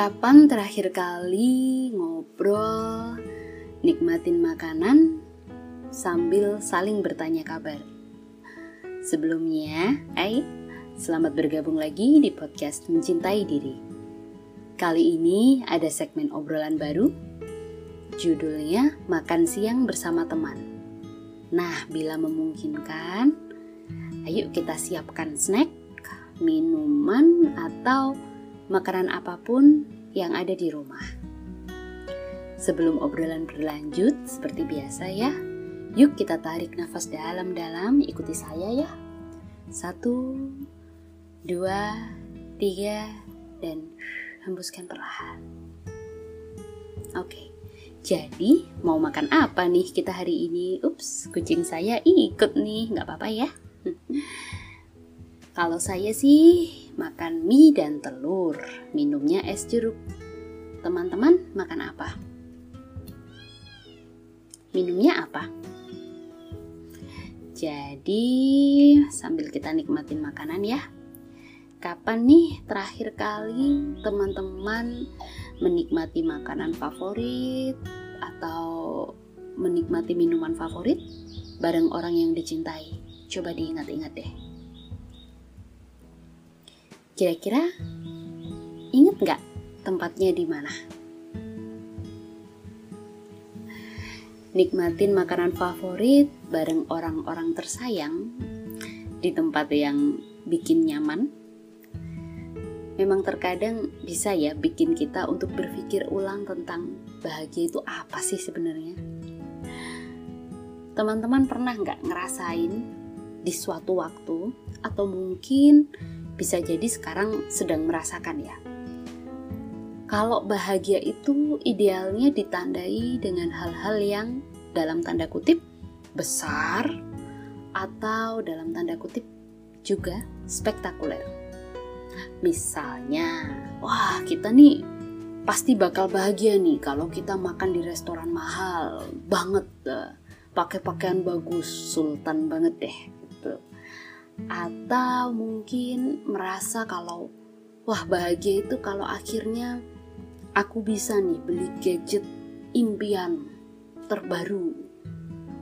Kapan terakhir kali ngobrol, nikmatin makanan, sambil saling bertanya kabar? Sebelumnya, hai, selamat bergabung lagi di podcast Mencintai Diri. Kali ini ada segmen obrolan baru, judulnya Makan Siang Bersama Teman. Nah, bila memungkinkan, ayo kita siapkan snack, minuman, atau makanan apa pun yang ada di rumah. Sebelum obrolan berlanjut, seperti biasa ya, yuk kita tarik nafas dalam-dalam, ikuti saya ya. Satu, dua, tiga, dan hembuskan perlahan. Oke, jadi mau makan apa nih kita hari ini? Ups, kucing saya ikut nih, nggak apa-apa ya. Kalau saya sih makan mie dan telur, minumnya es jeruk. Teman-teman makan apa? Minumnya apa? Jadi, sambil kita nikmatin makanan ya. Kapan nih terakhir kali teman-teman menikmati makanan favorit atau menikmati minuman favorit bareng orang yang dicintai? Coba diingat-ingat deh. Kira-kira inget nggak tempatnya di mana? Nikmatin makanan favorit bareng orang-orang tersayang di tempat yang bikin nyaman. Memang terkadang bisa ya bikin kita untuk berpikir ulang tentang bahagia itu apa sih sebenarnya. Teman-teman pernah nggak ngerasain di suatu waktu atau mungkin bisa jadi sekarang sedang merasakan ya. Kalau bahagia itu idealnya ditandai dengan hal-hal yang dalam tanda kutip besar atau dalam tanda kutip juga spektakuler. Misalnya, wah kita nih pasti bakal bahagia nih kalau kita makan di restoran mahal banget, pakai pakaian bagus, sultan banget deh atau mungkin merasa kalau wah bahagia itu kalau akhirnya aku bisa nih beli gadget impian terbaru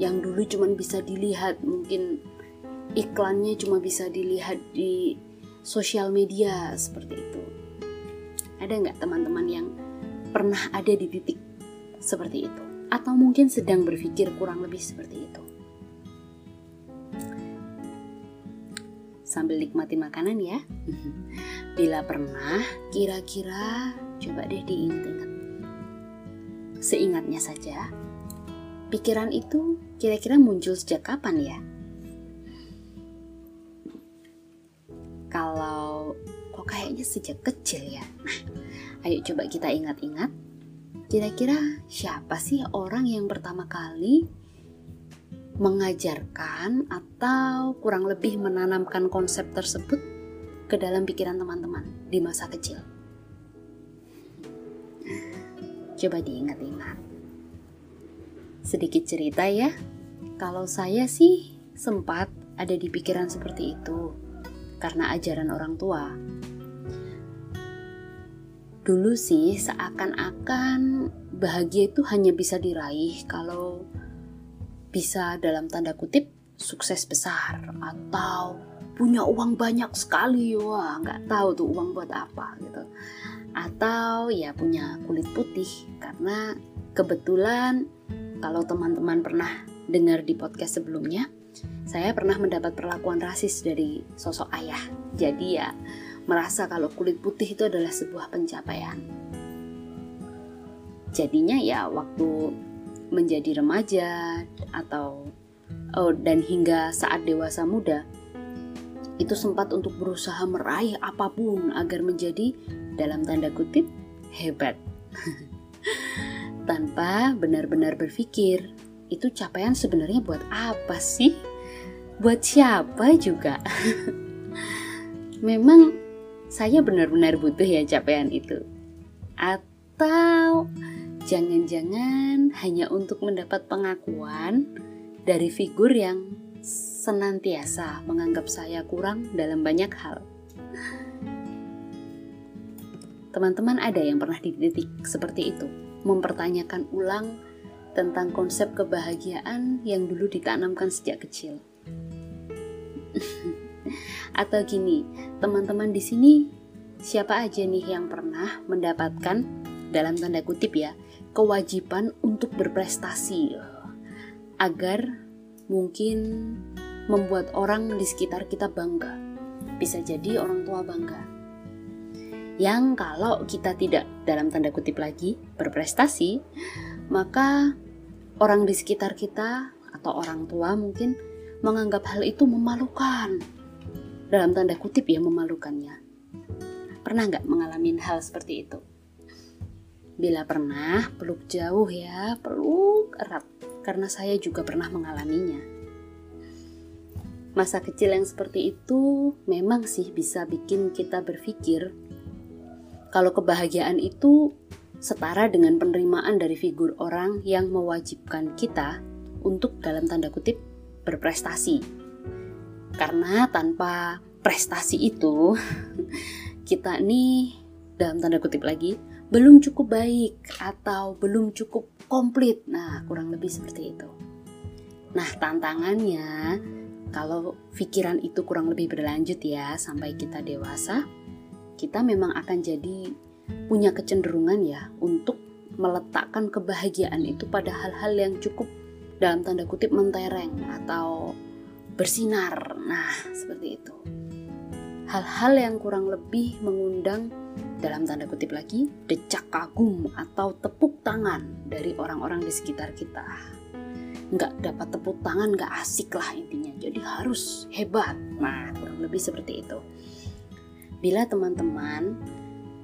yang dulu cuma bisa dilihat mungkin iklannya cuma bisa dilihat di sosial media seperti itu. Ada nggak teman-teman yang pernah ada di titik seperti itu? Atau mungkin sedang berpikir kurang lebih seperti itu sambil nikmati makanan ya. Bila pernah, kira-kira coba deh diingat-ingat. Seingatnya saja, pikiran itu kira-kira muncul sejak kapan ya? Kalau kok kayaknya sejak kecil ya. Nah, ayo coba kita ingat-ingat. Kira-kira siapa sih orang yang pertama kali mengajarkan atau kurang lebih menanamkan konsep tersebut ke dalam pikiran teman-teman di masa kecil. Coba diingat-ingat. Sedikit cerita ya, kalau saya sih sempat ada di pikiran seperti itu karena ajaran orang tua. Dulu sih seakan-akan bahagia itu hanya bisa diraih kalau bisa dalam tanda kutip sukses besar atau punya uang banyak sekali. Wah nggak tahu tuh uang buat apa gitu. Atau ya punya kulit putih. Karena kebetulan kalau teman-teman pernah dengar di podcast sebelumnya saya pernah mendapat perlakuan rasis dari sosok ayah. Jadi ya merasa kalau kulit putih itu adalah sebuah pencapaian. Jadinya ya waktu menjadi remaja atau oh, dan hingga saat dewasa muda itu sempat untuk berusaha meraih apa pun agar menjadi dalam tanda kutip hebat. Tanpa benar-benar berpikir itu capaian sebenarnya buat apa sih? Buat siapa juga? Memang saya benar-benar butuh ya capaian itu. Atau Jangan-jangan hanya untuk mendapat pengakuan dari figur yang senantiasa menganggap saya kurang dalam banyak hal. Teman-teman ada yang pernah di titik seperti itu, mempertanyakan ulang tentang konsep kebahagiaan yang dulu ditanamkan sejak kecil. Atau gini, teman-teman di sini siapa aja nih yang pernah mendapatkan dalam tanda kutip ya, kewajiban untuk berprestasi agar mungkin membuat orang di sekitar kita bangga. Bisa jadi orang tua bangga. Yang kalau kita tidak dalam tanda kutip lagi berprestasi, maka orang di sekitar kita atau orang tua mungkin menganggap hal itu memalukan. Dalam tanda kutip ya memalukannya. Pernah nggak mengalami hal seperti itu? Bila pernah, peluk jauh ya, peluk erat, karena saya juga pernah mengalaminya. Masa kecil yang seperti itu memang sih bisa bikin kita berpikir kalau kebahagiaan itu setara dengan penerimaan dari figur orang yang mewajibkan kita untuk dalam tanda kutip berprestasi. Karena tanpa prestasi itu, kita nih dalam tanda kutip lagi belum cukup baik atau belum cukup komplit. Nah, kurang lebih seperti itu. Nah, tantangannya kalau pikiran itu kurang lebih berlanjut ya sampai kita dewasa, kita memang akan jadi punya kecenderungan ya untuk meletakkan kebahagiaan itu pada hal-hal yang cukup dalam tanda kutip mentereng atau bersinar. Nah, seperti itu. Hal-hal yang kurang lebih mengundang dalam tanda kutip lagi, decak kagum atau tepuk tangan dari orang-orang di sekitar kita. Nggak dapat tepuk tangan, nggak asik lah intinya. Jadi harus hebat. Nah, kurang lebih seperti itu. Bila teman-teman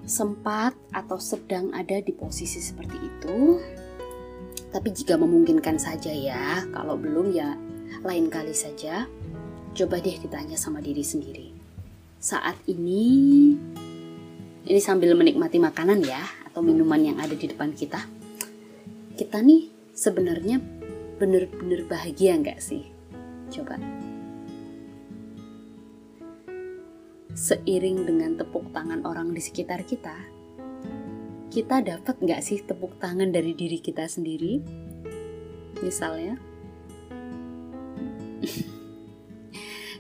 sempat atau sedang ada di posisi seperti itu, tapi jika memungkinkan saja ya, kalau belum ya lain kali saja, coba deh ditanya sama diri sendiri. Saat ini ini sambil menikmati makanan ya atau minuman yang ada di depan kita. Kita nih sebenarnya bener-bener bahagia nggak sih? Coba. Seiring dengan tepuk tangan orang di sekitar kita, kita dapat nggak sih tepuk tangan dari diri kita sendiri? Misalnya,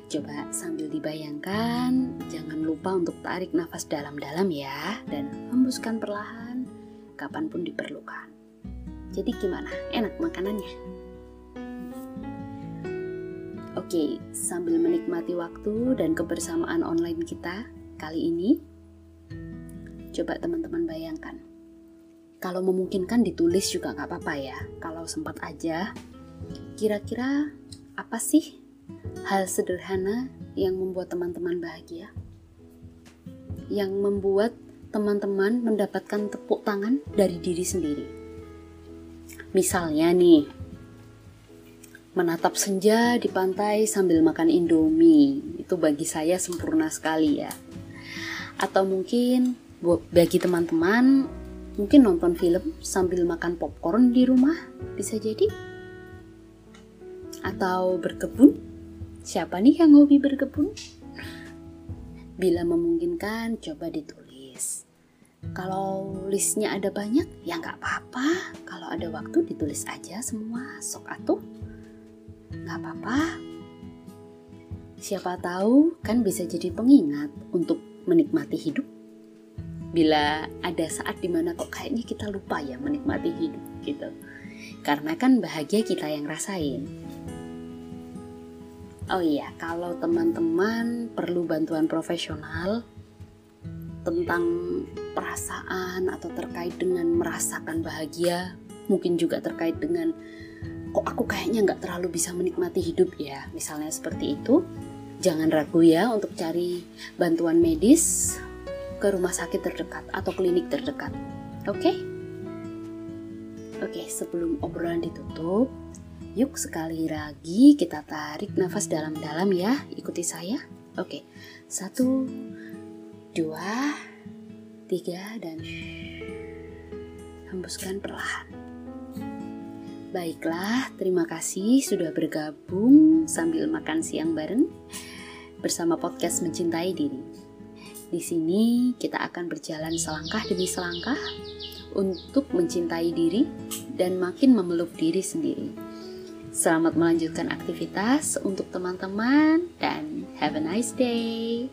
Coba sambil dibayangkan, jangan lupa untuk tarik nafas dalam-dalam ya dan hembuskan perlahan kapan pun diperlukan. Jadi gimana? Enak makanannya? Oke, sambil menikmati waktu dan kebersamaan online kita kali ini, coba teman-teman bayangkan. Kalau memungkinkan ditulis juga nggak apa-apa ya. Kalau sempat aja, kira-kira apa sih hal sederhana yang membuat teman-teman bahagia, yang membuat teman-teman mendapatkan tepuk tangan dari diri sendiri. Misalnya nih, menatap senja di pantai sambil makan indomie, itu bagi saya sempurna sekali ya. Atau mungkin bagi teman-teman, mungkin nonton film sambil makan popcorn di rumah, bisa jadi. Atau berkebun Siapa nih yang hobi berkebun? Bila memungkinkan, coba ditulis. Kalau listnya ada banyak, ya nggak apa-apa. Kalau ada waktu, ditulis aja semua. Sok atuh. Nggak apa-apa. Siapa tahu kan bisa jadi pengingat untuk menikmati hidup. Bila ada saat di mana kok kayaknya kita lupa ya menikmati hidup gitu. Karena kan bahagia kita yang rasain Oh iya, kalau teman-teman perlu bantuan profesional tentang perasaan atau terkait dengan merasakan bahagia, mungkin juga terkait dengan kok aku kayaknya nggak terlalu bisa menikmati hidup ya, misalnya seperti itu, jangan ragu ya untuk cari bantuan medis ke rumah sakit terdekat atau klinik terdekat. Oke? Okay? Oke, okay, sebelum obrolan ditutup, Yuk sekali lagi kita tarik nafas dalam-dalam ya. Ikuti saya. Oke, satu, dua, tiga, dan hembuskan perlahan. Baiklah, terima kasih sudah bergabung sambil makan siang bareng bersama podcast Mencintai Diri. Di sini kita akan berjalan selangkah demi selangkah untuk mencintai diri dan makin memeluk diri sendiri. Selamat melanjutkan aktivitas untuk teman-teman dan have a nice day.